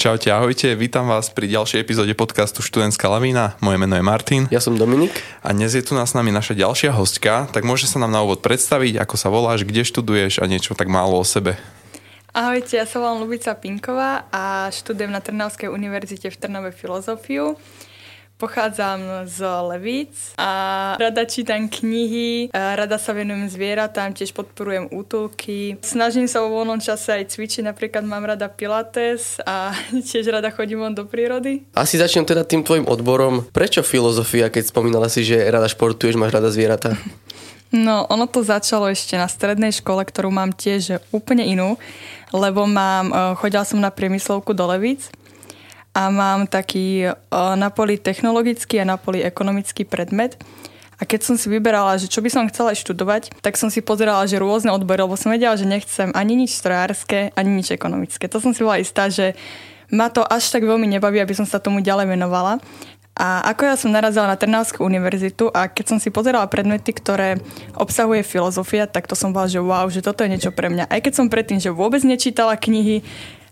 Čaute, ahojte, vítam vás pri ďalšej epizóde podcastu Študentská lavína. Moje meno je Martin. Ja som Dominik. A dnes je tu nás s nami naša ďalšia hostka, tak môže sa nám na úvod predstaviť, ako sa voláš, kde študuješ a niečo tak málo o sebe. Ahojte, ja sa volám Lubica Pinková a študujem na Trnavskej univerzite v Trnave filozofiu. Pochádzam z Levíc a rada čítam knihy, rada sa venujem zvieratám, tiež podporujem útulky. Snažím sa vo voľnom čase aj cvičiť, napríklad mám rada pilates a tiež rada chodím von do prírody. Asi začnem teda tým tvojim odborom. Prečo filozofia, keď spomínala si, že rada športuješ, máš rada zvieratá? No, ono to začalo ešte na strednej škole, ktorú mám tiež úplne inú, lebo mám, eh, chodila som na priemyslovku do Levíc a mám taký na poli technologický a na poli ekonomický predmet. A keď som si vyberala, že čo by som chcela študovať, tak som si pozerala, že rôzne odbory, lebo som vedela, že nechcem ani nič strojárske, ani nič ekonomické. To som si bola istá, že ma to až tak veľmi nebaví, aby som sa tomu ďalej venovala. A ako ja som narazila na Trnavskú univerzitu a keď som si pozerala predmety, ktoré obsahuje filozofia, tak to som bola, že wow, že toto je niečo pre mňa. Aj keď som predtým, že vôbec nečítala knihy,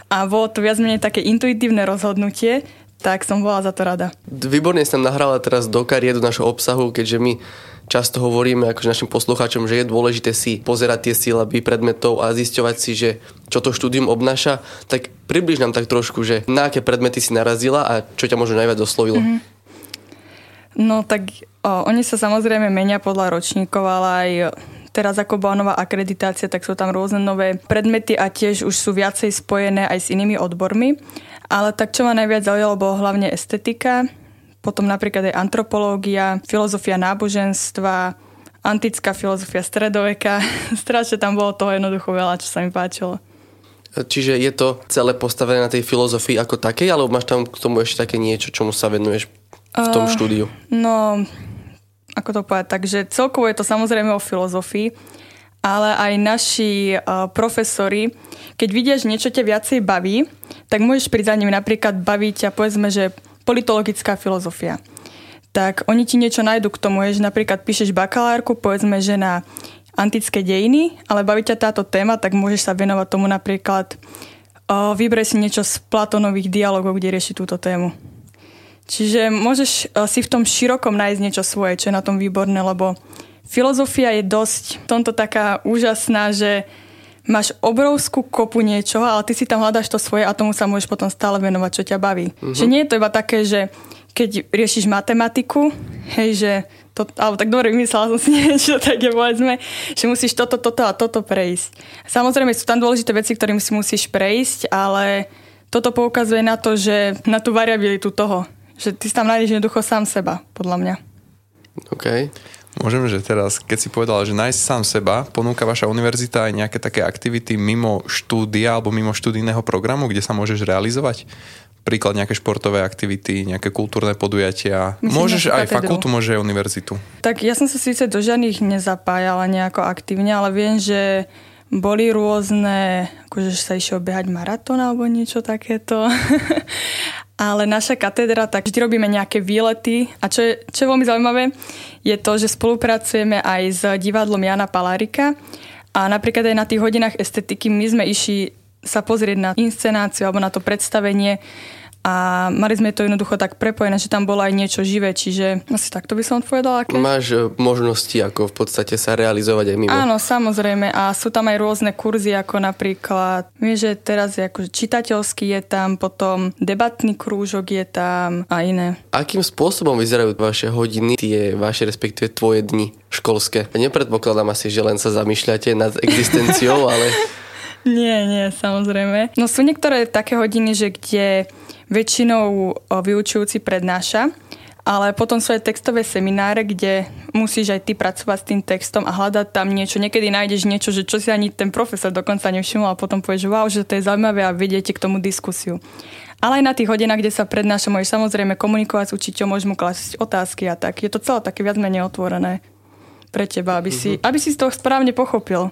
a bolo to viac menej také intuitívne rozhodnutie, tak som bola za to rada. Výborne som nahrala teraz do kariéru našho obsahu, keďže my často hovoríme akože našim poslucháčom, že je dôležité si pozerať tie sílaby predmetov a zisťovať si, že čo to štúdium obnáša, tak približ nám tak trošku, že na aké predmety si narazila a čo ťa možno najviac oslovilo. Mm-hmm. No tak o, oni sa samozrejme menia podľa ročníkov, ale aj teraz ako bola nová akreditácia, tak sú tam rôzne nové predmety a tiež už sú viacej spojené aj s inými odbormi. Ale tak čo ma najviac zaujalo, bolo hlavne estetika, potom napríklad aj antropológia, filozofia náboženstva, antická filozofia stredoveka. Strašne tam bolo toho jednoducho veľa, čo sa mi páčilo. Čiže je to celé postavené na tej filozofii ako takej, alebo máš tam k tomu ešte také niečo, čomu sa venuješ v tom uh, štúdiu? No, ako to povedať, takže celkovo je to samozrejme o filozofii, ale aj naši uh, profesori, keď vidia, že niečo ťa viacej baví, tak môžeš prísť za nimi napríklad baviť a povedzme, že politologická filozofia. Tak oni ti niečo nájdu k tomu, že napríklad píšeš bakalárku, povedzme, že na antické dejiny, ale baví ťa táto téma, tak môžeš sa venovať tomu napríklad uh, vybrať si niečo z Platónových dialogov, kde rieši túto tému. Čiže môžeš eh, si v tom širokom nájsť niečo svoje, čo je na tom výborné, lebo filozofia je dosť v tomto taká úžasná, že máš obrovskú kopu niečoho, ale ty si tam hľadáš to svoje a tomu sa môžeš potom stále venovať, čo ťa baví. Uh-huh. Že nie je to iba také, že keď riešiš matematiku, hej, že to, alebo tak dobre vymyslela som si niečo také, povedzme, že musíš toto, toto a toto prejsť. Samozrejme sú tam dôležité veci, ktorým si musíš prejsť, ale toto poukazuje na to, že na tú variabilitu toho, že ty tam nájdeš jednoducho sám seba, podľa mňa. OK. Môžem, že teraz, keď si povedala, že nájsť sám seba, ponúka vaša univerzita aj nejaké také aktivity mimo štúdia alebo mimo študijného programu, kde sa môžeš realizovať? Príklad nejaké športové aktivity, nejaké kultúrne podujatia. Myslím, môžeš aj katedru. fakultu, môže aj univerzitu. Tak ja som sa síce do žiadnych nezapájala nejako aktívne, ale viem, že boli rôzne, akože sa išiel behať maratón alebo niečo takéto. ale naša katedra, tak vždy robíme nejaké výlety. A čo je, čo je veľmi zaujímavé, je to, že spolupracujeme aj s divadlom Jana Palárika. A napríklad aj na tých hodinách estetiky my sme išli sa pozrieť na inscenáciu alebo na to predstavenie a mali sme to jednoducho tak prepojené, že tam bolo aj niečo živé, čiže asi takto by som odpovedala. Aké? Máš e, možnosti ako v podstate sa realizovať aj mimo. Áno, samozrejme a sú tam aj rôzne kurzy, ako napríklad, vieš, že teraz je ako čitateľský je tam, potom debatný krúžok je tam a iné. Akým spôsobom vyzerajú vaše hodiny, tie vaše respektíve tvoje dni školské? Nepredpokladám asi, že len sa zamýšľate nad existenciou, ale... Nie, nie, samozrejme. No sú niektoré také hodiny, že kde väčšinou vyučujúci prednáša, ale potom sú aj textové semináre, kde musíš aj ty pracovať s tým textom a hľadať tam niečo. Niekedy nájdeš niečo, že čo si ani ten profesor dokonca nevšimol a potom povieš, wow, že to je zaujímavé a vedete k tomu diskusiu. Ale aj na tých hodinách, kde sa prednáša, môžeš samozrejme komunikovať s učiteľom, môžeš mu klásť otázky a tak. Je to celé také viac menej otvorené pre teba, aby si, mm-hmm. aby si z toho správne pochopil.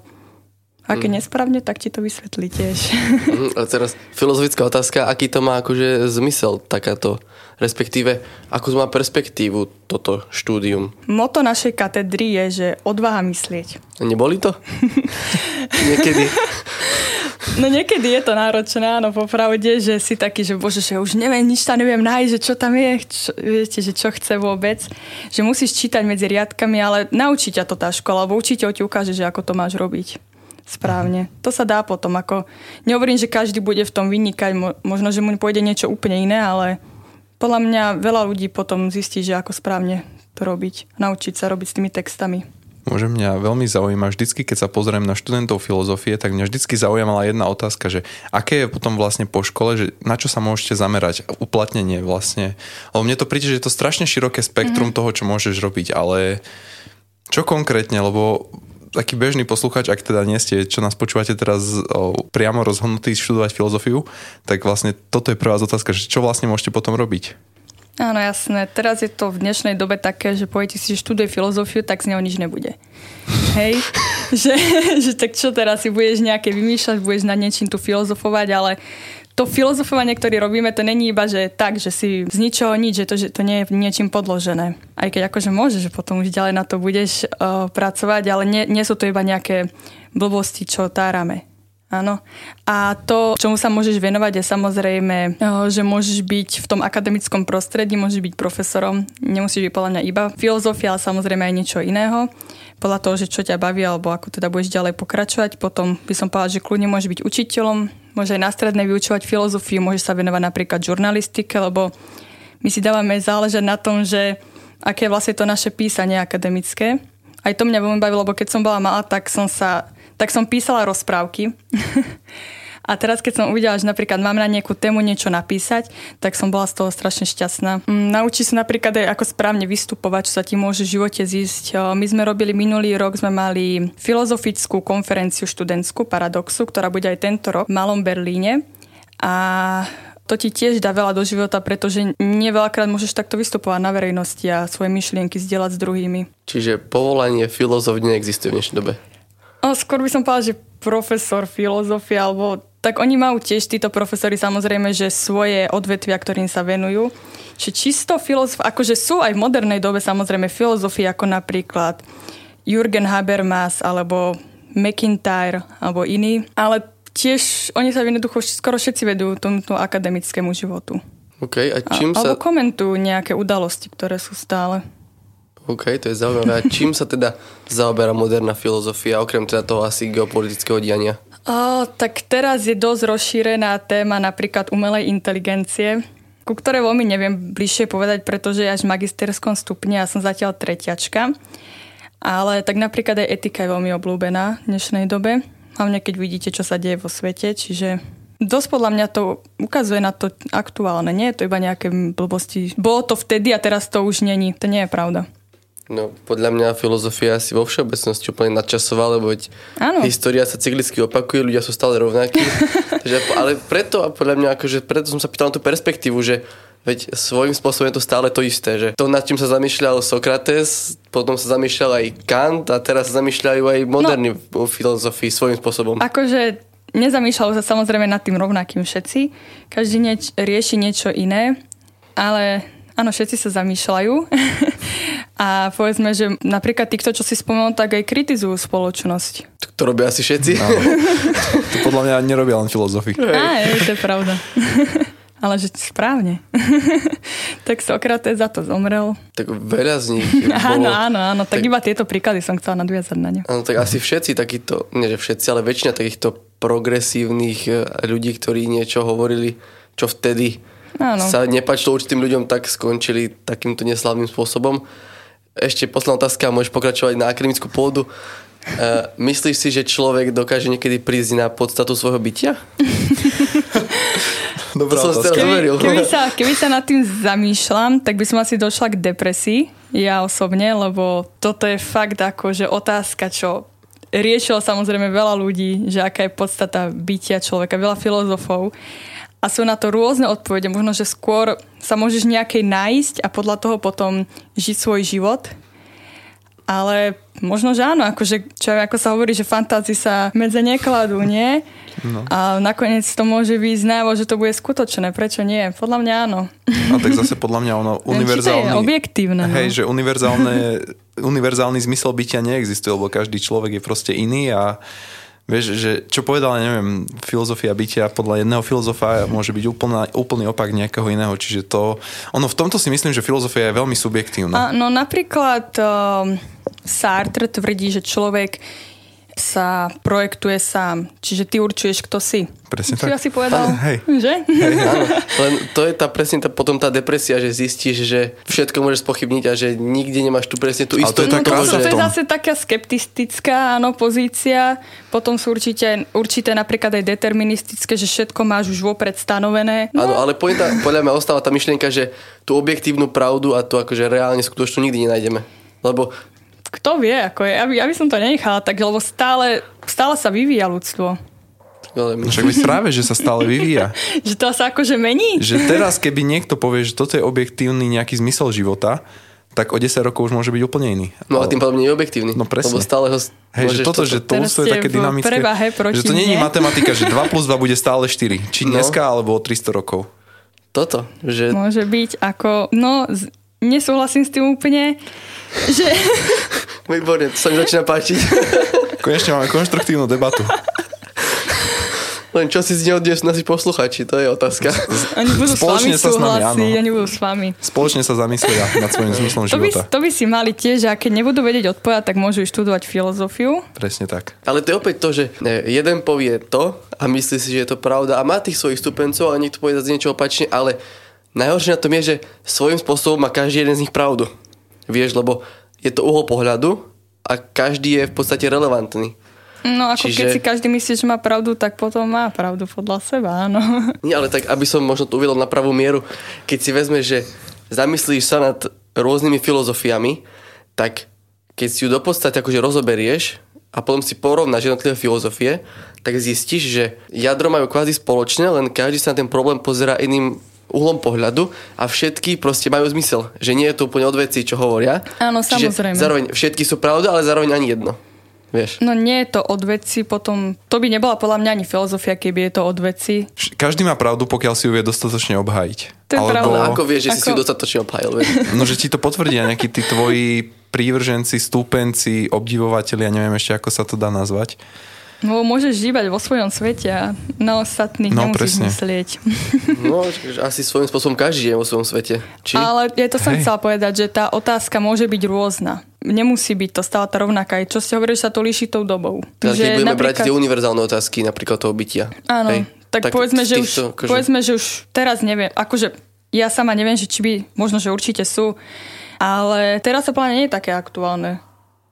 A keď mm. nesprávne, tak ti to vysvetlí tiež. Mm, a teraz filozofická otázka, aký to má akože zmysel takáto, respektíve to má perspektívu toto štúdium? Moto našej katedry je, že odvaha myslieť. Neboli to? Niekedy? No niekedy je to náročné, áno, popravde, že si taký, že bože, že už neviem, nič tam neviem nájsť, že čo tam je, čo, viete, že čo chce vôbec. Že musíš čítať medzi riadkami, ale naučí ťa to tá škola, lebo učiteľ ti ukáže, že ako to máš robiť správne. To sa dá potom, ako nehovorím, že každý bude v tom vynikať, možno, že mu pôjde niečo úplne iné, ale podľa mňa veľa ľudí potom zistí, že ako správne to robiť, naučiť sa robiť s tými textami. Môže mňa veľmi zaujíma, vždycky, keď sa pozriem na študentov filozofie, tak mňa vždycky zaujímala jedna otázka, že aké je potom vlastne po škole, že na čo sa môžete zamerať, uplatnenie vlastne. Lebo mne to príde, že je to strašne široké spektrum mm-hmm. toho, čo môžeš robiť, ale čo konkrétne, lebo taký bežný posluchač, ak teda nie ste, čo nás počúvate teraz o, priamo rozhodnutí študovať filozofiu, tak vlastne toto je prvá otázka, že čo vlastne môžete potom robiť? Áno, jasné. Teraz je to v dnešnej dobe také, že poviete si, študuje filozofiu, tak z neho nič nebude. Hej? že, že tak čo teraz si budeš nejaké vymýšľať, budeš na niečím tu filozofovať, ale to filozofovanie, ktoré robíme, to není iba, že tak, že si z ničoho nič, že to, že to nie je niečím podložené. Aj keď akože môžeš, že potom už ďalej na to budeš uh, pracovať, ale nie, nie sú to iba nejaké blbosti, čo tárame. Áno. A to, čomu sa môžeš venovať, je samozrejme, eh, že môžeš byť v tom akademickom prostredí, môžeš byť profesorom. Nemusíš byť podľa mňa iba filozofia, ale samozrejme aj niečo iného. Podľa toho, že čo ťa baví, alebo ako teda budeš ďalej pokračovať. Potom by som povedala, že kľudne môžeš byť učiteľom, môže aj na strednej vyučovať filozofiu, môžeš sa venovať napríklad žurnalistike, lebo my si dávame záležať na tom, že aké je vlastne to naše písanie akademické. Aj to mňa veľmi bavilo, lebo keď som bola malá, tak som sa tak som písala rozprávky. A teraz, keď som uvidela, že napríklad mám na nejakú tému niečo napísať, tak som bola z toho strašne šťastná. Mm, naučí sa napríklad aj ako správne vystupovať, čo sa ti môže v živote zísť. My sme robili minulý rok, sme mali filozofickú konferenciu študentskú Paradoxu, ktorá bude aj tento rok v Malom Berlíne. A to ti tiež dá veľa do života, pretože nie veľakrát môžeš takto vystupovať na verejnosti a svoje myšlienky zdieľať s druhými. Čiže povolanie filozof neexistuje v dnešnej dobe? No, skôr by som povedala, že profesor filozofie, alebo tak oni majú tiež títo profesori samozrejme, že svoje odvetvia, ktorým sa venujú. Čiže čisto filozof, akože sú aj v modernej dobe samozrejme filozofie, ako napríklad Jürgen Habermas alebo McIntyre alebo iní, ale tiež oni sa jednoducho skoro všetci vedú tomuto akademickému životu. Okay, a čím a, sa... Alebo komentujú nejaké udalosti, ktoré sú stále. OK, to je zaujímavé. A čím sa teda zaoberá moderná filozofia, okrem teda toho asi geopolitického diania? O, tak teraz je dosť rozšírená téma napríklad umelej inteligencie, ku ktorej veľmi neviem bližšie povedať, pretože je až v magisterskom stupni a som zatiaľ tretiačka. Ale tak napríklad aj etika je veľmi obľúbená v dnešnej dobe, hlavne keď vidíte, čo sa deje vo svete, čiže Dosť podľa mňa to ukazuje na to aktuálne, nie je to iba nejaké blbosti. Bolo to vtedy a teraz to už není. To nie je pravda. No, podľa mňa filozofia asi vo všeobecnosti úplne nadčasová, lebo veď ano. história sa cyklicky opakuje, ľudia sú stále rovnakí. Takže, ale preto, a podľa mňa, akože preto som sa pýtal na tú perspektívu, že veď svojím spôsobom je to stále to isté, že to, nad čím sa zamýšľal Sokrates, potom sa zamýšľal aj Kant a teraz sa zamýšľajú aj moderní no, filozofii svojím spôsobom. Akože nezamýšľalo sa samozrejme nad tým rovnakým všetci. Každý nieč- rieši niečo iné, ale áno, všetci sa zamýšľajú. A povedzme, že napríklad týchto, čo si spomenul, tak aj kritizujú spoločnosť. To robia asi všetci. No. to podľa mňa nerobia len filozofi. Á, je, to je pravda. Ale že správne. tak Sokrates za to zomrel. Tak veľa z nich bolo... Áno, áno, áno. Tak, tak iba tieto príklady som chcela nadviazať na ne. Áno, tak asi všetci takíto, nie že všetci, ale väčšina takýchto progresívnych eh, ľudí, ktorí niečo hovorili, čo vtedy áno. sa nepačilo určitým ľuďom, tak skončili takýmto neslavným spôsobom. Ešte posledná otázka, môžeš pokračovať na akademickú pôdu. Uh, myslíš si, že človek dokáže niekedy prísť na podstatu svojho bytia? Dobrá to som keby, keby, sa, keby sa nad tým zamýšľam, tak by som asi došla k depresii, ja osobne, lebo toto je fakt ako, že otázka, čo riešilo samozrejme veľa ľudí, že aká je podstata bytia človeka, veľa filozofov a sú na to rôzne odpovede. Možno, že skôr sa môžeš nejakej nájsť a podľa toho potom žiť svoj život. Ale možno, že áno, akože, čo, ako sa hovorí, že fantázii sa medze nekladú, nie? No. A nakoniec to môže byť znávo, že to bude skutočné. Prečo nie? Podľa mňa áno. A tak zase podľa mňa ono univerzálne... je objektívne. No. Hej, že univerzálne, univerzálny zmysel bytia neexistuje, lebo každý človek je proste iný a Vieš, že čo povedal, neviem, filozofia bytia podľa jedného filozofa môže byť úplná, úplný opak nejakého iného. Čiže to, ono v tomto si myslím, že filozofia je veľmi subjektívna. A, no napríklad um, Sartre tvrdí, že človek sa projektuje sám. Čiže ty určuješ, kto si. Presne si tak. asi povedal, Hej. že? Áno, len to je tá presne tá, potom tá depresia, že zistíš, že všetko môžeš spochybniť a že nikde nemáš tu presne tú Ale to je istotu. tá No to, krása to je zase taká skeptická áno, pozícia. Potom sú určite, určité napríklad aj deterministické, že všetko máš už vopred stanovené. No, Áno, ale pointa, podľa mňa ostáva tá myšlienka, že tú objektívnu pravdu a tú akože reálne skutočnú nikdy nenájdeme. Lebo kto vie, ako je. Ja by, ja by som to nenechala tak, lebo stále, stále sa vyvíja ľudstvo. Však veď práve, že sa stále vyvíja. Že to sa akože mení. Že teraz, keby niekto povie, že toto je objektívny nejaký zmysel života, tak o 10 rokov už môže byť úplne iný. No a tým pádom nie je objektívny. No presne. Lebo stále ho Hej, že toto, že to ústvo je také dynamické. prevahe proti že to nie je matematika, že 2 plus 2 bude stále 4. Či No. dneska, alebo o 300 rokov. Toto, že Môže byť ako, no nesúhlasím s tým úplne, že výborne, to sa mi začína páčiť. Konečne máme konštruktívnu debatu. Len čo si z neho dnes naši posluchači, to je otázka. oni budú Spoločne s sa s vami nami, áno. oni budú s vami. Spoločne sa zamyslia nad svojím zmyslom To by, života. to by si mali tiež, a keď nebudú vedieť odpovedať, tak môžu študovať filozofiu. Presne tak. Ale to je opäť to, že ne, jeden povie to a myslí si, že je to pravda a má tých svojich stupencov a niekto povie zase niečo opačne, ale najhoršie na tom je, že svojím spôsobom má každý jeden z nich pravdu. Vieš, lebo je to uhol pohľadu a každý je v podstate relevantný. No ako Čiže- keď si každý myslí, že má pravdu, tak potom má pravdu podľa seba, áno. Nie, ale tak, aby som možno to uvedol na pravú mieru, keď si vezmeš, že zamyslíš sa nad rôznymi filozofiami, tak keď si ju do podstate akože rozoberieš a potom si porovnáš jednotlivé filozofie, tak zistíš, že jadro majú kvázi spoločné, len každý sa na ten problém pozera iným uhlom pohľadu a všetky proste majú zmysel. Že nie je to úplne od veci, čo hovoria. Áno, Čiže samozrejme. zároveň všetky sú pravda, ale zároveň ani jedno. Vieš. No nie je to od veci, potom to by nebola podľa mňa ani filozofia, keby je to od veci. Každý má pravdu, pokiaľ si ju vie dostatočne obhájiť. To je pravda. Ale ako vieš, že si si Ako- ju dostatočne obhájil? Vieš? No, že ti to potvrdia nejakí tí tvoji prívrženci, stúpenci, obdivovatelia, neviem ešte, ako sa to dá nazvať. No môžeš žívať vo svojom svete a na ostatných No, nemusíš presne. myslieť. No, asi svojím spôsobom každý je vo svojom svete. Či? Ale ja to som Hej. chcela povedať, že tá otázka môže byť rôzna. Nemusí byť to stále tá rovnaká. Čo ste hovorili, že sa to líši tou dobou. Teraz keď budeme brať tie univerzálne otázky, napríklad toho bytia. Áno, Hej. tak, tak povedzme, že už, akože- povedzme, že už teraz neviem, akože ja sama neviem, že či by, možno, že určite sú, ale teraz to pláne nie je také aktuálne.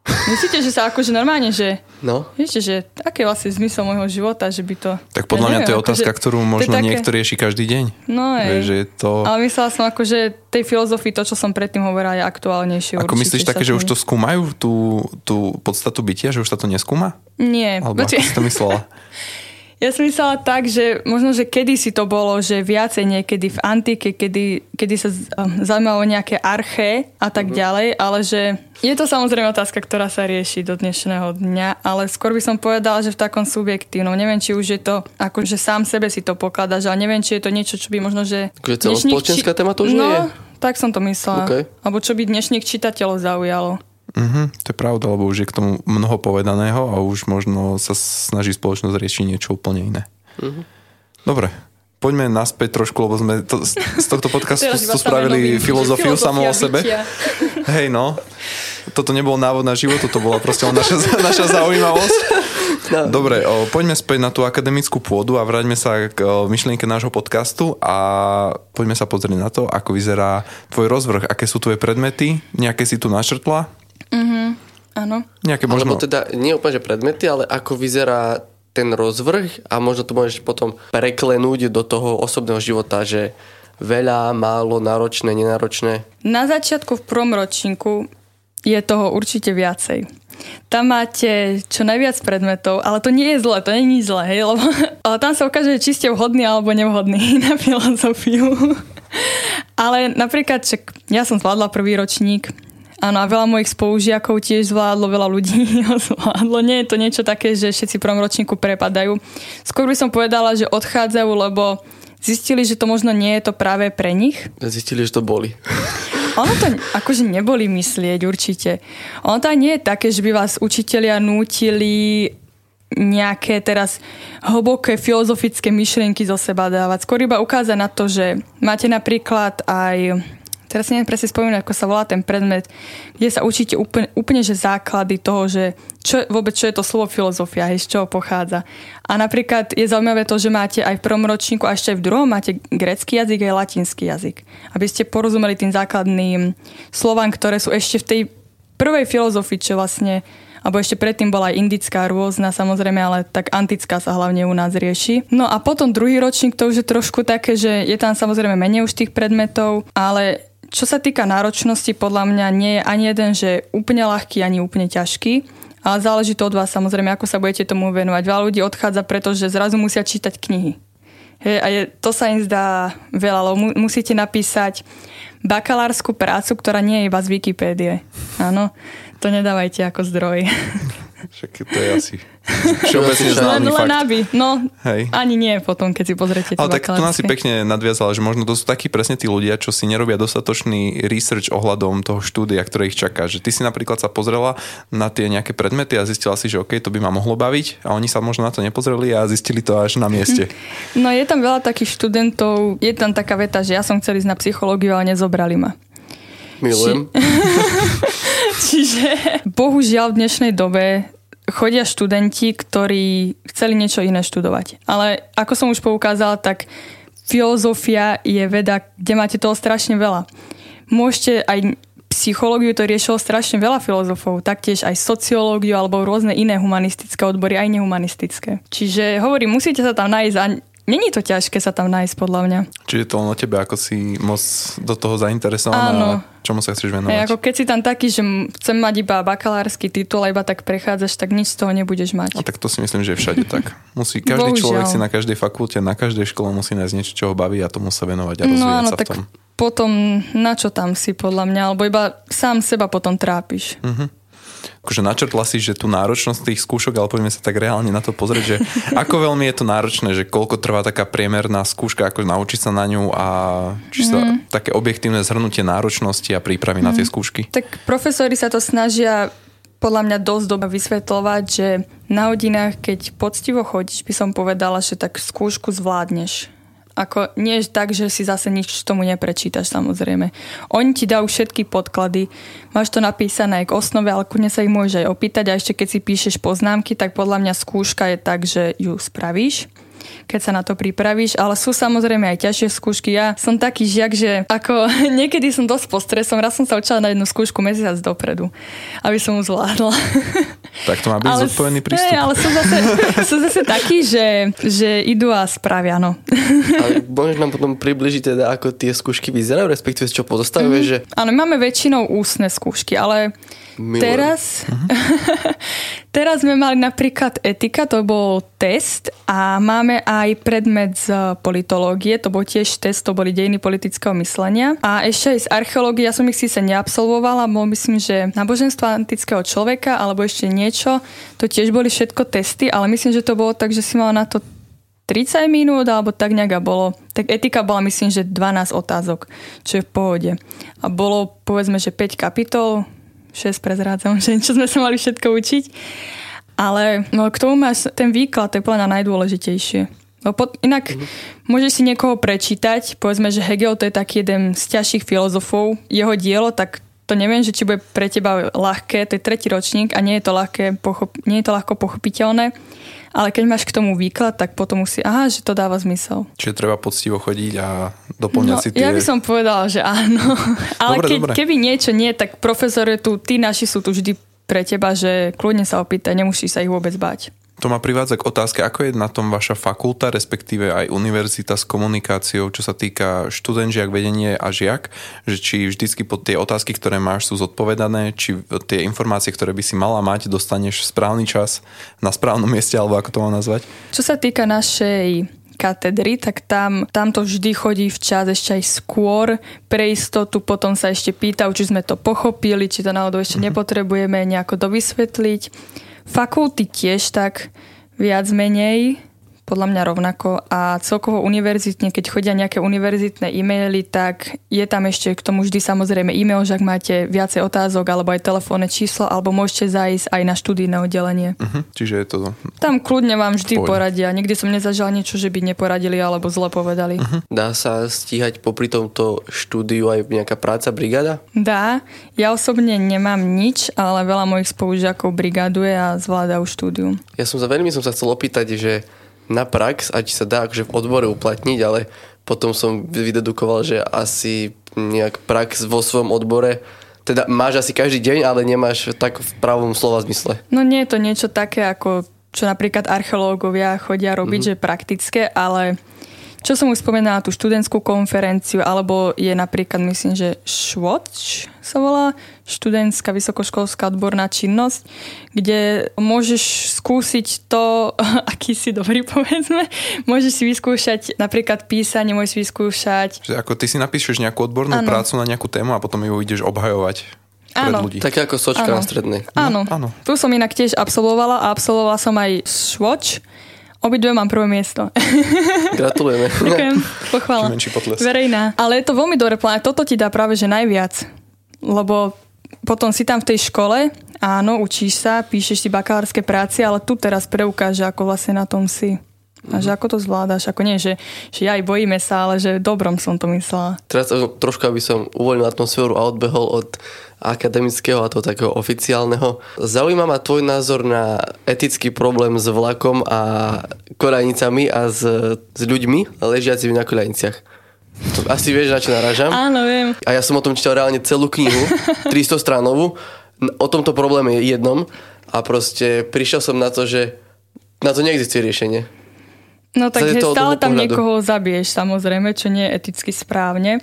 Myslíte, že sa akože normálne, že No, viete, že aký je vlastne zmysel môjho života, že by to... Tak podľa ja mňa to je neviem, otázka, akože- ktorú možno také- niekto rieši každý deň. No Vieš, je. že je to... Ale myslela som ako, že tej filozofii to, čo som predtým hovorila, je aktuálnejšie. Ako určite myslíš také, že už to skúmajú, tú, tú podstatu bytia, že už sa to neskúma? Nie, Alebo ako si to myslela? Ja som myslela tak, že možno, že kedy si to bolo, že viacej niekedy v antike, kedy, kedy sa um, zaujímalo nejaké arché a tak Mhm. ďalej, ale že je to samozrejme otázka, ktorá sa rieši do dnešného dňa, ale skôr by som povedala, že v takom subjektívnom. Neviem, či už je to, akože sám sebe si to pokladáš, ale neviem, či je to niečo, čo by možno, že... Akože celospoločenská téma to už no, nie je? tak som to myslela. OK. Alebo čo by dnešných čitateľov zaujalo. Mhm, to je pravda, lebo už je k tomu mnoho povedaného a už možno sa snaží spoločnosť riešiť niečo úplne iné. Mhm. Dobre, poďme naspäť trošku, lebo sme to, z tohto podcastu tu spravili filozofiu samo o sebe. bytia. Hej, no. Toto nebol návod na život, toto bola proste naša, naša zaujímavosť. No. Dobre, o, poďme späť na tú akademickú pôdu a vráťme sa k o, myšlienke nášho podcastu a poďme sa pozrieť na to, ako vyzerá tvoj rozvrh, aké sú tvoje predmety, nejaké si tu našrtla, Áno. nejaké Alebo možno... teda nie úplne, že predmety, ale ako vyzerá ten rozvrh a možno to môžeš potom preklenúť do toho osobného života, že veľa, málo, náročné, nenáročné. Na začiatku v prvom ročníku je toho určite viacej. Tam máte čo najviac predmetov, ale to nie je zle, to nie je nič zle, hej, lebo ale tam sa ukáže, či ste vhodný alebo nevhodný na filozofiu. ale napríklad, čak, ja som zvládla prvý ročník, Áno, a veľa mojich spolužiakov tiež zvládlo, veľa ľudí ho zvládlo. Nie je to niečo také, že všetci prvom ročníku prepadajú. Skôr by som povedala, že odchádzajú, lebo zistili, že to možno nie je to práve pre nich. Zistili, že to boli. Ono to akože neboli myslieť určite. Ono to nie je také, že by vás učitelia nútili nejaké teraz hlboké filozofické myšlienky zo seba dávať. Skôr iba ukázať na to, že máte napríklad aj teraz si neviem presne spomínať, ako sa volá ten predmet, kde sa učíte úplne, úplne že základy toho, že čo, vôbec čo je to slovo filozofia, hej, z čoho pochádza. A napríklad je zaujímavé to, že máte aj v prvom ročníku a ešte aj v druhom máte grecký jazyk aj latinský jazyk. Aby ste porozumeli tým základným slovám, ktoré sú ešte v tej prvej filozofii, čo vlastne alebo ešte predtým bola aj indická rôzna samozrejme, ale tak antická sa hlavne u nás rieši. No a potom druhý ročník to už je trošku také, že je tam samozrejme menej už tých predmetov, ale čo sa týka náročnosti, podľa mňa nie je ani jeden, že úplne ľahký, ani úplne ťažký. Ale záleží to od vás samozrejme, ako sa budete tomu venovať. Veľa ľudí odchádza, pretože zrazu musia čítať knihy. Hej, a je, to sa im zdá veľa, lebo musíte napísať bakalárskú prácu, ktorá nie je iba z Wikipédie. Áno, to nedávajte ako zdroj. Však to je asi všeobecne známy len, fakt. len aby, no Hej. ani nie potom, keď si pozriete Ale tak to nás si pekne nadviazala, že možno to sú takí presne tí ľudia, čo si nerobia dostatočný research ohľadom toho štúdia, ktoré ich čaká. Že ty si napríklad sa pozrela na tie nejaké predmety a zistila si, že OK, to by ma mohlo baviť a oni sa možno na to nepozreli a zistili to až na mieste. No je tam veľa takých študentov, je tam taká veta, že ja som chcel ísť na psychológiu, ale nezobrali ma. Milujem. Či... Čiže bohužiaľ v dnešnej dobe chodia študenti, ktorí chceli niečo iné študovať. Ale ako som už poukázala, tak filozofia je veda, kde máte toho strašne veľa. Môžete aj psychológiu to riešilo strašne veľa filozofov, taktiež aj sociológiu alebo rôzne iné humanistické odbory, aj nehumanistické. Čiže hovorím, musíte sa tam nájsť a Není to ťažké sa tam nájsť, podľa mňa. Čiže to len o tebe, ako si moc do toho zainteresovaná Áno. čomu sa chceš venovať. Hey, ako keď si tam taký, že chcem mať iba bakalársky titul a iba tak prechádzaš, tak nič z toho nebudeš mať. A tak to si myslím, že je všade tak. Musí každý Bohužiaľ. človek si na každej fakulte, na každej škole musí nájsť niečo, čo ho baví a tomu sa venovať a rozvíjať No áno, sa v tak tom. potom na čo tam si podľa mňa, alebo iba sám seba potom trápiš. Hm. Akože načrtla si, že tú náročnosť tých skúšok, ale poďme sa tak reálne na to pozrieť, že ako veľmi je to náročné, že koľko trvá taká priemerná skúška, ako naučiť sa na ňu a či sa Mhm. také objektívne zhrnutie náročnosti a prípravy na tie skúšky. Tak profesori sa to snažia podľa mňa dosť dobre vysvetľovať, že na hodinách, keď poctivo chodíš, by som povedala, že tak skúšku zvládneš. Ako nie je tak, že si zase nič tomu neprečítaš samozrejme. Oni ti dajú všetky podklady, máš to napísané aj k osnove, ale kľudne sa ich môžeš aj opýtať. A ešte keď si píšeš poznámky, tak podľa mňa skúška je tak, že ju spravíš keď sa na to pripravíš, ale sú samozrejme aj ťažšie skúšky. Ja som taký žiak, že ako niekedy som dosť pod stresom, raz som sa učila na jednu skúšku mesiac dopredu, aby som ju zvládla. Tak to má byť ale, zodpovedný prístup. Hej, ale sú zase, sú zase takí, že, že idú a spravia, no. Ale môžeš nám potom približiť teda, ako tie skúšky vyzerajú, respektíve z čo pozostávajú, Mhm. že Áno, máme väčšinou ústne skúšky, ale Teraz, teraz sme mali napríklad etika, to bol test a máme aj predmet z politológie, to bol tiež test, to boli dejiny politického myslenia. A ešte aj z archeológie, ja som ich síce neabsolvovala, bol myslím, že náboženstvo antického človeka alebo ešte niečo, to tiež boli všetko testy, ale myslím, že to bolo tak, že si mala na to 30 minút, alebo tak nejak a bolo. Tak etika bola myslím, že 12 otázok, čo je v pohode. A bolo povedzme, že 5 kapitol, 6 prezrádzam, že čo sme sa mali všetko učiť. Ale no, k tomu máš ten výklad, to je podľa mňa najdôležitejšie. No, pod, inak mm-hmm. môžeš si niekoho prečítať, povedzme, že Hegel to je taký jeden z ťažších filozofov, jeho dielo, tak to neviem, že či bude pre teba ľahké, to je tretí ročník a nie je to, ľahké, pochop, nie je to ľahko pochopiteľné, ale keď máš k tomu výklad, tak potom musí, aha, že to dáva zmysel. Čiže treba poctivo chodiť a doplňať No, si tie... ja by som povedala, že áno. Ale Dobre, keď, dobre. keby niečo nie, tak profesor je tu, tí naši sú tu vždy pre teba, že kľudne sa opýtaj, nemusíš sa ich vôbec báť. To ma privádza k otázke, ako je na tom vaša fakulta, respektíve aj univerzita s komunikáciou, čo sa týka študent, žiak, vedenie a žiak, že či vždycky pod tie otázky, ktoré máš, sú zodpovedané, či tie informácie, ktoré by si mala mať, dostaneš v správny čas, na správnom mieste, alebo ako to mám nazvať? Čo sa týka našej katedry, tak tam, tam to vždy chodí včas ešte aj skôr. Pre istotu potom sa ešte pýtajú, či sme to pochopili, či to náhodou ešte nepotrebujeme nejako dovysvetliť. Fakulty tiež tak viac menej. Podľa mňa rovnako a celkovo univerzitne, keď chodia nejaké univerzitné e-maily, tak je tam ešte k tomu vždy samozrejme e-mail, že ak máte viacej otázok alebo aj telefónne číslo, alebo môžete zájsť aj na študijné oddelenie. Uh-huh. Čiže je to... Tam kľudne vám vždy Pohode. poradia. Nikdy som nezažal niečo, že by neporadili alebo zle povedali. Uh-huh. Dá sa stíhať popri tomto štúdiu aj nejaká práca, brigáda? Dá. Ja osobne nemám nič, ale veľa mojich spolužiakov brigáduje a zvládajú štúdium. Ja som sa veľmi som sa chcel opýtať, že na prax a či sa dá akože v odbore uplatniť, ale potom som vydedukoval, že asi nejak prax vo svojom odbore teda máš asi každý deň, ale nemáš tak v pravom slova zmysle. No nie je to niečo také, ako čo napríklad archeológovia chodia robiť, mm-hmm. že praktické, ale čo som už spomenala, tú študentskú konferenciu, alebo je napríklad, myslím, že ŠVOČ sa volá, študentská vysokoškolská odborná činnosť, kde môžeš skúsiť to, aký si dobrý, povedzme. Môžeš si vyskúšať napríklad písanie, môžeš si vyskúšať... Že ako ty si napíšeš nejakú odbornú ano. prácu na nejakú tému a potom ju ideš obhajovať. Áno. ľudí. Tak ako sočka ano. na strednej. Áno. áno. Tu som inak tiež absolvovala a absolvovala som aj švoč Obidve mám prvé miesto. Gratulujeme. Ďakujem, pochvala. Verejná. Ale je to veľmi dobré plán. Toto ti dá práve že najviac. Lebo potom si tam v tej škole, áno, učíš sa, píšeš si bakalárske práce, ale tu teraz preukáže, ako vlastne na tom si. A že ako to zvládaš, ako nie, že, že aj bojíme sa, ale že dobrom som to myslela. Teraz trošku, aby som uvoľnil atmosféru a odbehol od akademického a toho takého oficiálneho. Zaujíma ma tvoj názor na etický problém s vlakom a koľajnicami a s, s ľuďmi ležiacimi na koľajniciach. Asi vieš, na čo narážam? Áno, viem. A ja som o tom čítal reálne celú knihu, 300 stránovú, o tomto probléme jednom a proste prišiel som na to, že na to neexistuje riešenie. No tak že stále tam pohľadu. niekoho zabiješ, samozrejme, čo nie je eticky správne.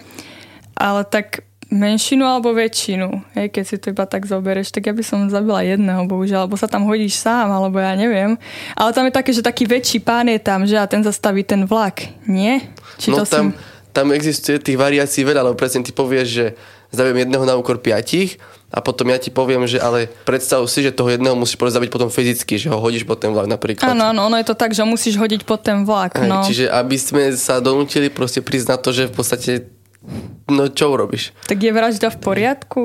Ale tak menšinu alebo väčšinu, hej, keď si to iba tak zoberieš, tak ja by som zabila jedného, bohužiaľ, alebo sa tam hodíš sám, alebo ja neviem. Ale tam je také, že taký väčší pán je tam, že a ten zastaví ten vlak, nie? Či no to tam, si... tam existuje tých variácií veľa, lebo presne ty povieš, že zabijem jedného na úkor piatich, a potom ja ti poviem, že ale predstav si, že toho jedného musíš zabiť potom fyzicky, že ho hodíš pod ten vlak napríklad. Áno, áno, ono je to tak, že musíš hodiť pod ten vlak. No. čiže aby sme sa donútili proste priznať to, že v podstate no čo urobíš? Tak je vražda v poriadku?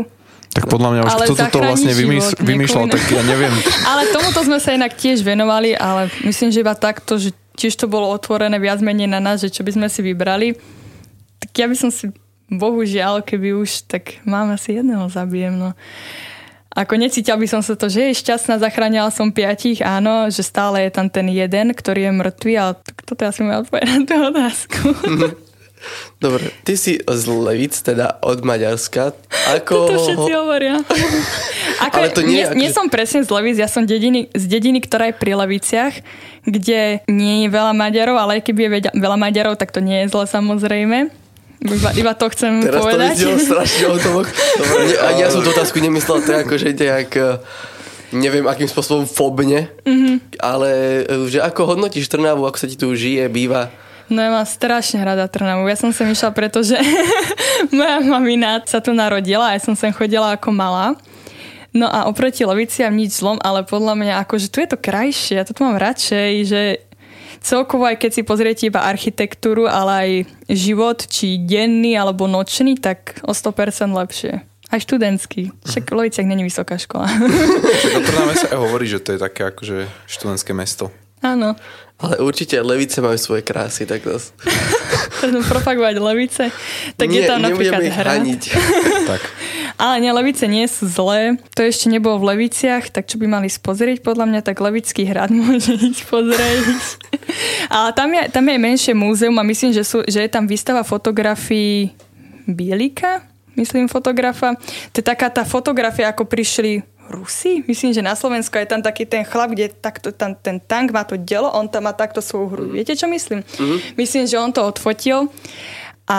Tak podľa mňa už ale kto to vlastne vymysl, vymýšľal, tak ja neviem. ale tomuto sme sa inak tiež venovali, ale myslím, že iba takto, že tiež to bolo otvorené viac menej na nás, že čo by sme si vybrali. Tak ja by som si bohužiaľ, keby už, tak mám asi jedného zabijem, no. Ako necítil by som sa to, že je šťastná, zachránila som piatich, áno, že stále je tam ten jeden, ktorý je mŕtvý, ale toto je asi moja odpoveď na tú otázku. Dobre, ty si z Levic, teda od Maďarska. Ako... Toto všetci hovoria. Ako, Ale to nie, nie, ako... nie som presne z Levic, ja som dediny, z dediny, ktorá je pri Leviciach, kde nie je veľa Maďarov, ale keby je veľa Maďarov, tak to nie je zle samozrejme. Iba, iba to chcem Teraz povedať. Teraz to strašne o tom. Dobre, ani ja som tú otázku nemyslel tak, ako, že nejak eh, neviem, akým spôsobom fobne, mm-hmm. ale eh, že ako hodnotíš Trnavu, ako sa ti tu žije, býva? No ja mám strašne rada Trnavu. Ja som sem išla, pretože moja mamina sa tu narodila a ja som sem chodila ako malá. No a oproti Loviciam nič zlom, ale podľa mňa akože tu je to krajšie, ja to tu mám radšej, že celkovo aj keď si pozriete iba architektúru, ale aj život, či denný alebo nočný, tak o 100% lepšie. Aj študentský. Však v Lojiciach není vysoká škola. O sa aj hovorí, že to je také akože študentské mesto. Áno. Ale určite levice majú svoje krásy, tak to... propagovať levice. Tak Nie, je tam napríklad hrad. tak. Ale nie, levice nie sú zlé. To ešte nebolo v Leviciach, tak čo by mali spozrieť podľa mňa, tak Levický hrad môže ísť pozrieť. Ale tam je, tam je menšie múzeum a myslím, že, sú, že je tam výstava fotografií Bielika, myslím fotografa. To je taká tá fotografia, ako prišli Rusi? Myslím, že na Slovensku je tam taký ten chlap, kde takto, tam, ten tank má to delo, on tam má takto svoju hru. Mm. Viete, čo myslím? Mm. Myslím, že on to odfotil a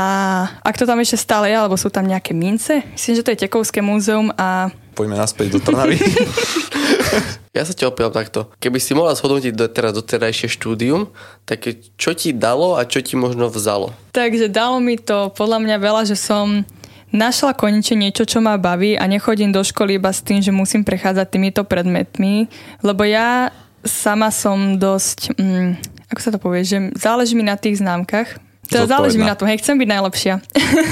ak to tam ešte stále je, alebo sú tam nejaké mince, myslím, že to je Tekovské múzeum a... Poďme naspäť do Trnavy. ja sa ťa opýtam takto. Keby si mohla zhodnotiť do, teraz doterajšie štúdium, tak čo ti dalo a čo ti možno vzalo? Takže dalo mi to podľa mňa veľa, že som našla konečne niečo, čo ma baví a nechodím do školy iba s tým, že musím prechádzať týmito predmetmi, lebo ja sama som dosť mm, ako sa to povie, že záleží mi na tých známkach. Teda Zodpovedná. záleží mi na tom, hej, chcem byť najlepšia.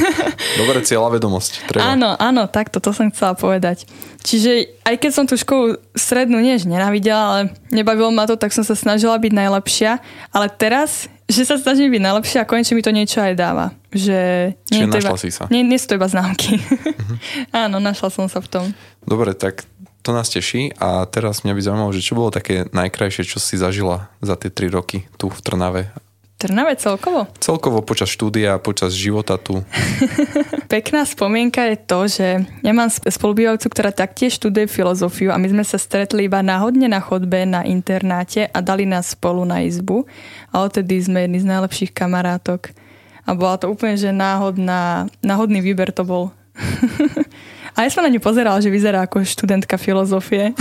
Dobre, cieľa vedomosť. Treba. Áno, áno, takto, to som chcela povedať. Čiže aj keď som tú školu strednú nie, že nenávidela, ale nebavilo ma to, tak som sa snažila byť najlepšia. Ale teraz, že sa snažím byť najlepšia a konečne mi to niečo aj dáva. Že Čiže to našla iba, si sa. Nie, nie sú to iba známky. áno, našla som sa v tom. Dobre, tak to nás teší a teraz mňa by zaujímalo, že čo bolo také najkrajšie, čo si zažila za tie tri roky tu v Trnave. Trnave celkovo. Celkovo počas štúdia, počas života tu. Pekná spomienka je to, že ja mám sp- spolubývajúcu, ktorá taktiež študuje filozofiu a my sme sa stretli iba náhodne na chodbe na internáte a dali nás spolu na izbu a odtedy sme jedni z najlepších kamarátok. A bola to úplne, že náhodná, náhodný výber to bol. a ja som na ňu pozerala, že vyzerá ako študentka filozofie.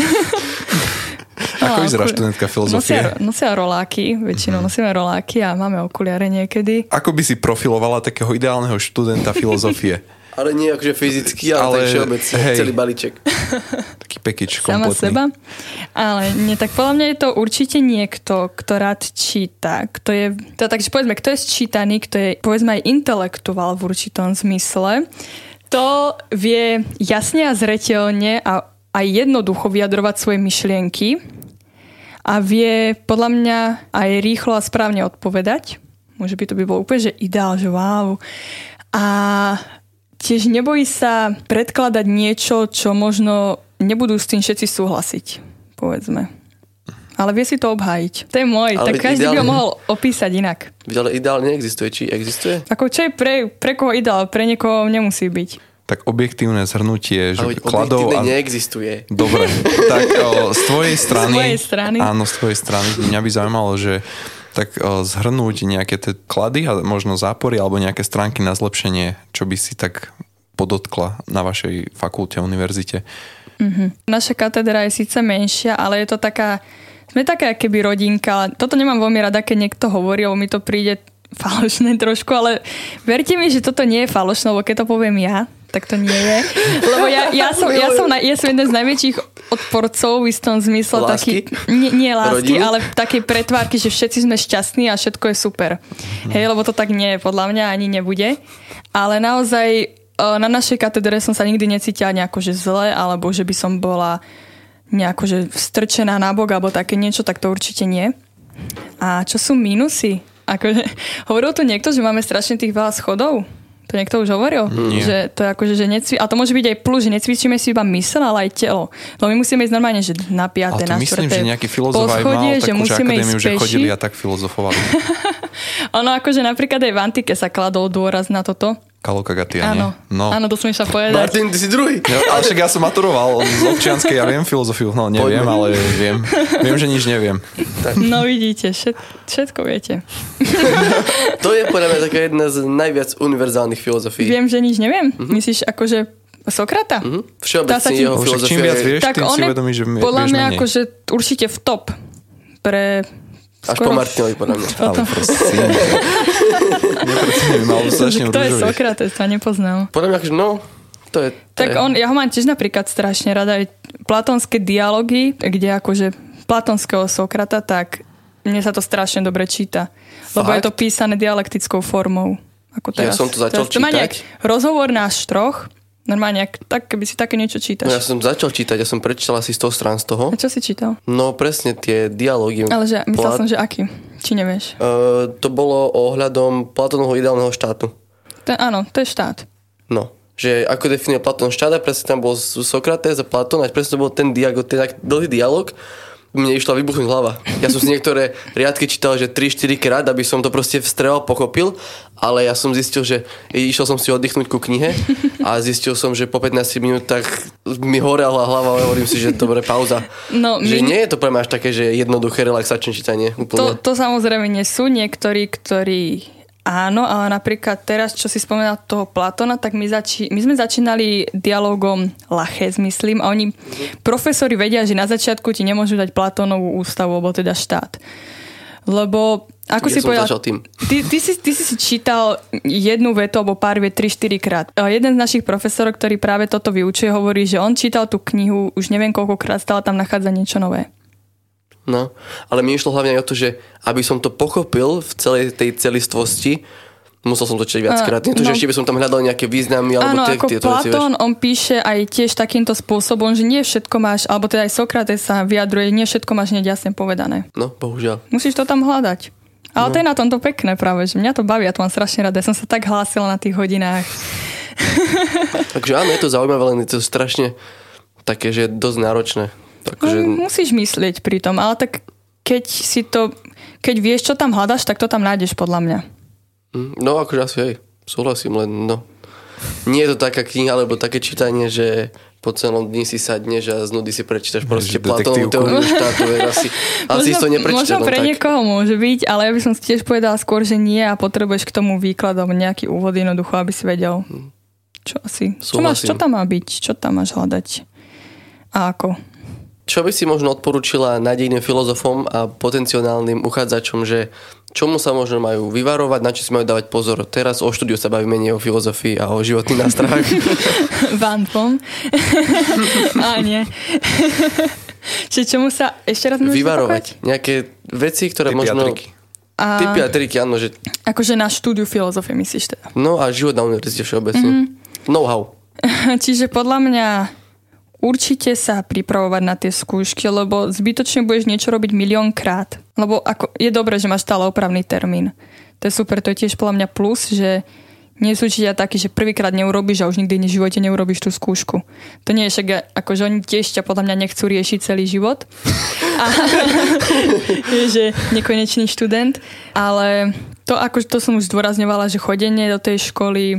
Ako No, vyzerá oku- študentka filozofie? Nosia, nosia roláky, väčšinou Mhm. nosíme roláky a máme okuliare niekedy. Ako by si profilovala takého ideálneho študenta filozofie? Ale nie akože fyzicky, ale, Ale, tak všeobecne, hej. celý balíček. Taký pekič sama kompletný. seba. Ale nie, tak podľa mňa je to určite niekto, kto rád číta. Kto je, to, takže povedzme, kto je sčítaný, kto je povedzme aj intelektuál v určitom zmysle, to vie jasne a zreteľne a aj jednoducho vyjadrovať svoje myšlienky a vie podľa mňa aj rýchlo a správne odpovedať. Môže by to by bol úplne, že ideál, že wow. A tiež nebojí sa predkladať niečo, čo možno nebudú s tým všetci súhlasiť, povedzme. Ale vie si to obhájiť. To je môj, Ale tak každý by ho ideálne- mohol opísať inak. Ale ideálne neexistuje. Či existuje? Ako čo je pre, pre koho ideál, pre niekoho nemusí byť. Tak objektívne zhrnutie, že Ale kladov a... neexistuje. Dobre, tak o, z tvojej strany... mojej strany. Áno, z tvojej strany. Mňa by zaujímalo, že tak o, zhrnúť nejaké tie klady a možno zápory alebo nejaké stránky na zlepšenie, čo by si tak podotkla na vašej fakulte, univerzite. Naša katedra je síce menšia, ale je to taká, sme taká keby rodinka, toto nemám veľmi rada, keď niekto hovorí, lebo mi to príde falošné trošku, ale verte mi, že toto nie je falošné, lebo keď to poviem ja, tak to nie je. Lebo ja, ja, som, ja, som, na, ja som jeden z najväčších odporcov v istom zmysle Lásky? taký, nie, nie lásky, Rodiny? ale takej pretvárky, že všetci sme šťastní a všetko je super. Hej, lebo to tak nie je, podľa mňa ani nebude. Ale naozaj e, na našej katedre som sa nikdy necítila nejako, že zle, alebo že by som bola nejako, že strčená na bok, alebo také niečo, tak to určite nie. A čo sú mínusy? Akože, hovoril tu niekto, že máme strašne tých veľa schodov? To niekto už hovoril? Nie. Že to je akože, že necvi... A to môže byť aj plus, že necvičíme si iba mysel, ale aj telo. Lebo my musíme ísť normálne, že na piaté, na myslím, že nejaký filozof aj mal že takú musíme akadémiu, že chodili a tak filozofovali. Ono akože napríklad aj v antike sa kladol dôraz na toto. Kalokagatia, nie? Áno, No. áno, to som išla povedať. Martin, ty si druhý. Ja, ale však ja som maturoval z občianskej, ja viem filozofiu, no neviem, Poďme. ale viem. Viem, že nič neviem. No vidíte, všet, všetko viete. To je podľa mňa taká jedna z najviac univerzálnych filozofií. Viem, že nič neviem. Mhm. Myslíš akože Sokrata? Mhm. Sa Všeobecne ti- jeho filozofia čím viac je vieš, tak tým on si je uvedomíš, že podľa mňa akože určite v top pre až po Martinovi, podľa mňa. Ale prosím. Neprecením, strašne Kto je. Sokrates, to nepoznal. Podľa mňa, akože no, to je... To Tak je, on, ja ho mám tiež napríklad strašne rada, aj platonské dialógy, kde akože platonského Sokrata, tak mne sa to strašne dobre číta. Lebo je Fakt? to písané dialektickou formou. Ako Ja teraz. som to začal teraz to má čítať. nejak rozhovor náš troch, normálne, ak, tak keby si také niečo No čítaš. ja som začal čítať, ja som prečítal asi 100 strán z toho. A čo si čítal? No presne tie dialógy. Ale že, myslel Plat- som, že aký? Či nevieš? Uh, to bolo ohľadom Platónovho ideálneho štátu. Ten, áno, to je štát. No, že ako definuje Platón štát a presne tam bol Sokrates a Platón a presne to bol ten, diago, ten dlhý dialog, mne išla vybuchnúť hlava. Ja som si niektoré riadky čítal, že 3-4 krát, aby som to proste vstrel, pochopil, ale ja som zistil, že išiel som si oddychnúť ku knihe a zistil som, že po 15 minútach mi horela hlava a hovorím si, že dobre, pauza. No, že my- nie je to pre mňa až také, že jednoduché relaxačné čítanie. To, Úplne. to samozrejme nie sú niektorí, ktorí áno, ale napríklad teraz, čo si spomenal toho Platona, tak my, zači- my sme začínali dialogom Laches, myslím, a oni, profesori vedia, že na začiatku ti nemôžu dať Platónovú ústavu, alebo teda štát. Lebo, ako Ja si povedal, tým. Ty, ty, si, ty si si čítal jednu vetu alebo pár viet 3-4 krát. A Jeden z našich profesorov, ktorý práve toto vyučuje, hovorí, že on čítal tú knihu už neviem koľkokrát, stále tam nachádza niečo nové. No, ale mi išlo hlavne aj o to, že aby som to pochopil v celej tej celistvosti, musel som to čítať viackrát. Nie to, že no. ešte by som tam hľadal nejaké významy alebo Áno, tie, ako tieto veci. Platón, vieš. on píše aj tiež takýmto spôsobom, že nie všetko máš, alebo teda aj Sokrates sa vyjadruje, nie všetko máš hneď jasne povedané. No, bohužiaľ. Musíš to tam hľadať. Ale no. to je na tomto pekné práve, že mňa to baví, ja to mám strašne rada. Ja som sa tak hlásila na tých hodinách. Takže áno, je to zaujímavé, len je to strašne také, že je dosť náročné. Takže, No, musíš myslieť pri tom, ale tak keď si to, keď vieš, čo tam hľadaš, tak to tam nájdeš podľa mňa. mm, no akože asi hej, súhlasím, len no. Nie je to taká kniha, alebo také čítanie, že po celom dni si sadneš a z nudy si prečítaš proste detektívku. teóriu štátu, asi, asi si to neprečítaš možno len pre tak. niekoho môže byť, ale ja by som si tiež povedala skôr, že nie a potrebuješ k tomu výklad alebo nejaký úvod jednoducho, aby si vedel, čo asi. Čo, máš, čo tam má byť, čo tam máš hľadať a ako. Čo by si možno odporúčila nádejným filozofom a potenciálnym uchádzačom, že čomu sa možno majú vyvarovať, na čo si majú dávať pozor? Teraz o štúdiu sa bavíme nie o filozofii a o životných nástrahách. Vanpom. a nie. Čiže čomu sa ešte raz Vyvarovať. opakovať? Nejaké veci, ktoré Typy a možno... triky. A, Typy a triky, áno, že... akože na štúdiu filozofie myslíš teda. No a život na univerzite všeobecne. Mm-hmm. Know-how. Čiže podľa mňa určite sa pripravovať na tie skúšky, lebo zbytočne budeš niečo robiť miliónkrát. Lebo ako, je dobré, že máš stále opravný termín. To je super, to je tiež podľa mňa plus, že nie sú určite takí, že prvýkrát neurobiš a už nikdy v živote neurobiš tú skúšku. To nie je však, ako že oni tiež ťa podľa mňa nechcú riešiť celý život. A, že nekonečný študent. Ale to, ako to som už zdôrazňovala, že chodenie do tej školy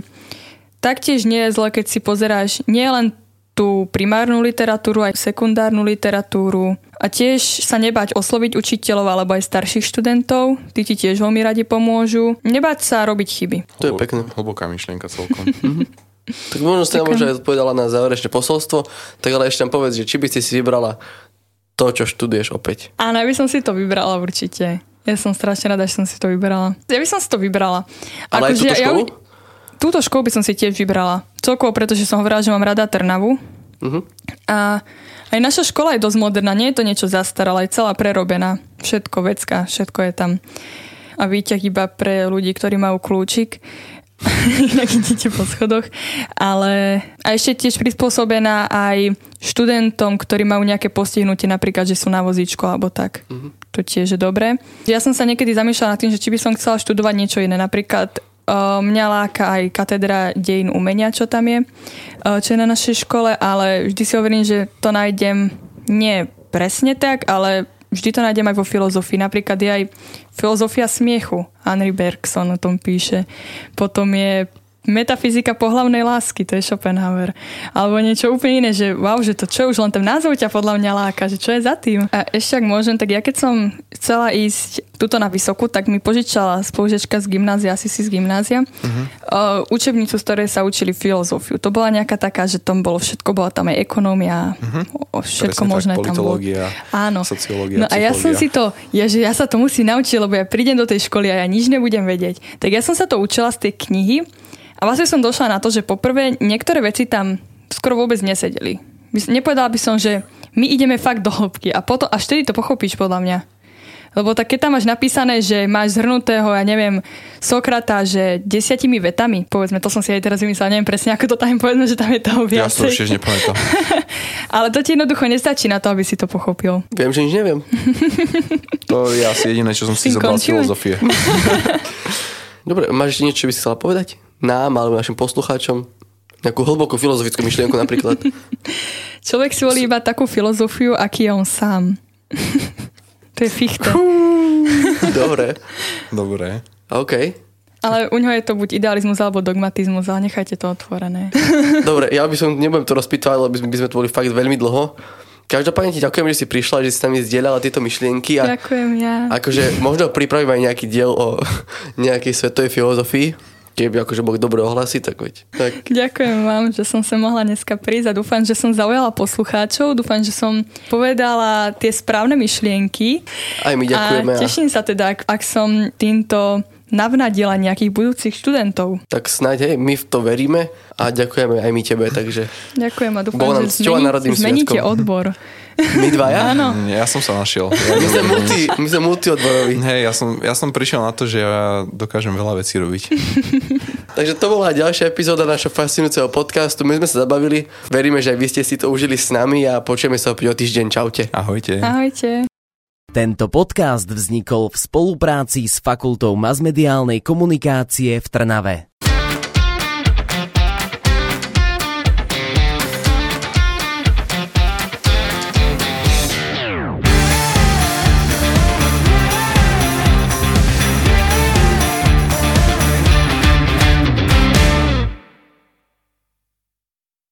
taktiež nie je zle, keď si pozeráš nie len tú primárnu literatúru, aj sekundárnu literatúru a tiež sa nebať osloviť učiteľov alebo aj starších študentov, tí ti tiež veľmi radi pomôžu. Nebať sa robiť chyby. To je pekné. Hlboká myšlienka celkom. Tak možno ste nám možno aj odpovedala na záverečné posolstvo, tak ale ešte nám povedz, že či by ste si vybrala to, čo študuješ opäť. Áno, ja by som si to vybrala určite. Ja som strašne rada, že som si to vybrala. Ja by som si to vybrala. Ale aj Akože túto ja- školu? túto školu by som si tiež vybrala. Celkovo, pretože som hovorila, že mám rada Trnavu. Mhm. A aj naša škola je dosť moderná, nie je to niečo zastaralé, je celá prerobená. Všetko, vecka, všetko je tam. A výťah iba pre ľudí, ktorí majú kľúčik. Inak idete po schodoch. Ale a ešte tiež prispôsobená aj študentom, ktorí majú nejaké postihnutie, napríklad, že sú na vozíčku alebo tak. To tiež je dobré. Ja som sa niekedy zamýšľala nad tým, že či by som chcela študovať niečo iné. Napríklad mňa láka aj katedra dejín umenia, čo tam je, uh, čo je na našej škole, ale vždy si hovorím, že to nájdem nie presne tak, ale vždy to nájdem aj vo filozofii. Napríklad je aj filozofia smiechu. Henry Bergson o tom píše. Potom je metafyzika pohlavnej lásky, to je Schopenhauer. Alebo niečo úplne iné, že wow, že to čo už len ten názov ťa podľa mňa láka, že čo je za tým. A ešte ak môžem, tak ja keď som chcela ísť tuto na vysokú, tak mi požičala spolužička z gymnázia, asi si z gymnázia, uh-huh. uh, učebnicu, z ktorej sa učili filozofiu. To bola nejaká taká, že tam bolo všetko, bola tam aj ekonómia, uh-huh. všetko Presne možné tak, tam bolo. Áno. sociológia, No a ja som si to, ja, že ja sa to musím naučiť, lebo ja prídem do tej školy a ja nič nebudem vedieť. Tak ja som sa to učila z tej knihy a vlastne som došla na to, že poprvé niektoré veci tam skoro vôbec nesedeli. Nepovedala by som, že my ideme fakt do hĺbky a potom až vtedy to pochopíš podľa mňa. Lebo tak keď tam máš napísané, že máš zhrnutého, ja neviem, Sokrata, že desiatimi vetami, povedzme, to som si aj teraz vymyslela, neviem presne, ako to tam je, povedzme, že tam je toho Ja si to viacej. už nepamätám. Ale to ti jednoducho nestačí na to, aby si to pochopil. Viem, že nič neviem. To je asi jediné, čo som si zobral z filozofie. Dobre, máš ešte niečo, čo by si chcela povedať? Nám alebo našim poslucháčom? Nejakú hlbokú filozofickú myšlienku napríklad. Človek si volí iba takú filozofiu, aký je on sám. to je fichte. Dobre. Dobre. OK. Ale u ňoho je to buď idealizmus alebo dogmatizmus, ale nechajte to otvorené. Dobre, ja by som, nebudem to rozpýtovať, lebo by sme, tu boli fakt veľmi dlho. Každopádne ti ďakujem, že si prišla, že si s nami zdieľala tieto myšlienky a Ďakujem ja. akože možno pripravím aj nejaký diel o nejakej svetovej filozofii, keby akože boli dobré ohlasy, tak veď. Tak, Ďakujem vám, že som sa mohla dneska prísť a dúfam, že som zaujala poslucháčov, dúfam, že som povedala tie správne myšlienky. aj my ďakujeme. A teším sa teda, ak, ak som týmto navnadila nejakých budúcich študentov. Tak snáď, hej, my v to veríme a ďakujeme aj my tebe, takže Ďakujem a Bolo dúfam, nám že zmení, národným zmeníte odbor. My dvaja? Áno. Nie, ja som sa našiel. Ja, My sme, multi, my sme multiodboroví. Hej, ja som, ja som prišiel na to, že ja dokážem veľa vecí robiť. Takže to bola ďalšia epizóda našho fascinujúceho podcastu. My sme sa zabavili. Veríme, že aj vy ste si to užili s nami a počujeme sa opäť o týždeň. Čaute. Ahojte. Ahojte. Tento podcast vznikol v spolupráci s Fakultou masmediálnej komunikácie v Trnave.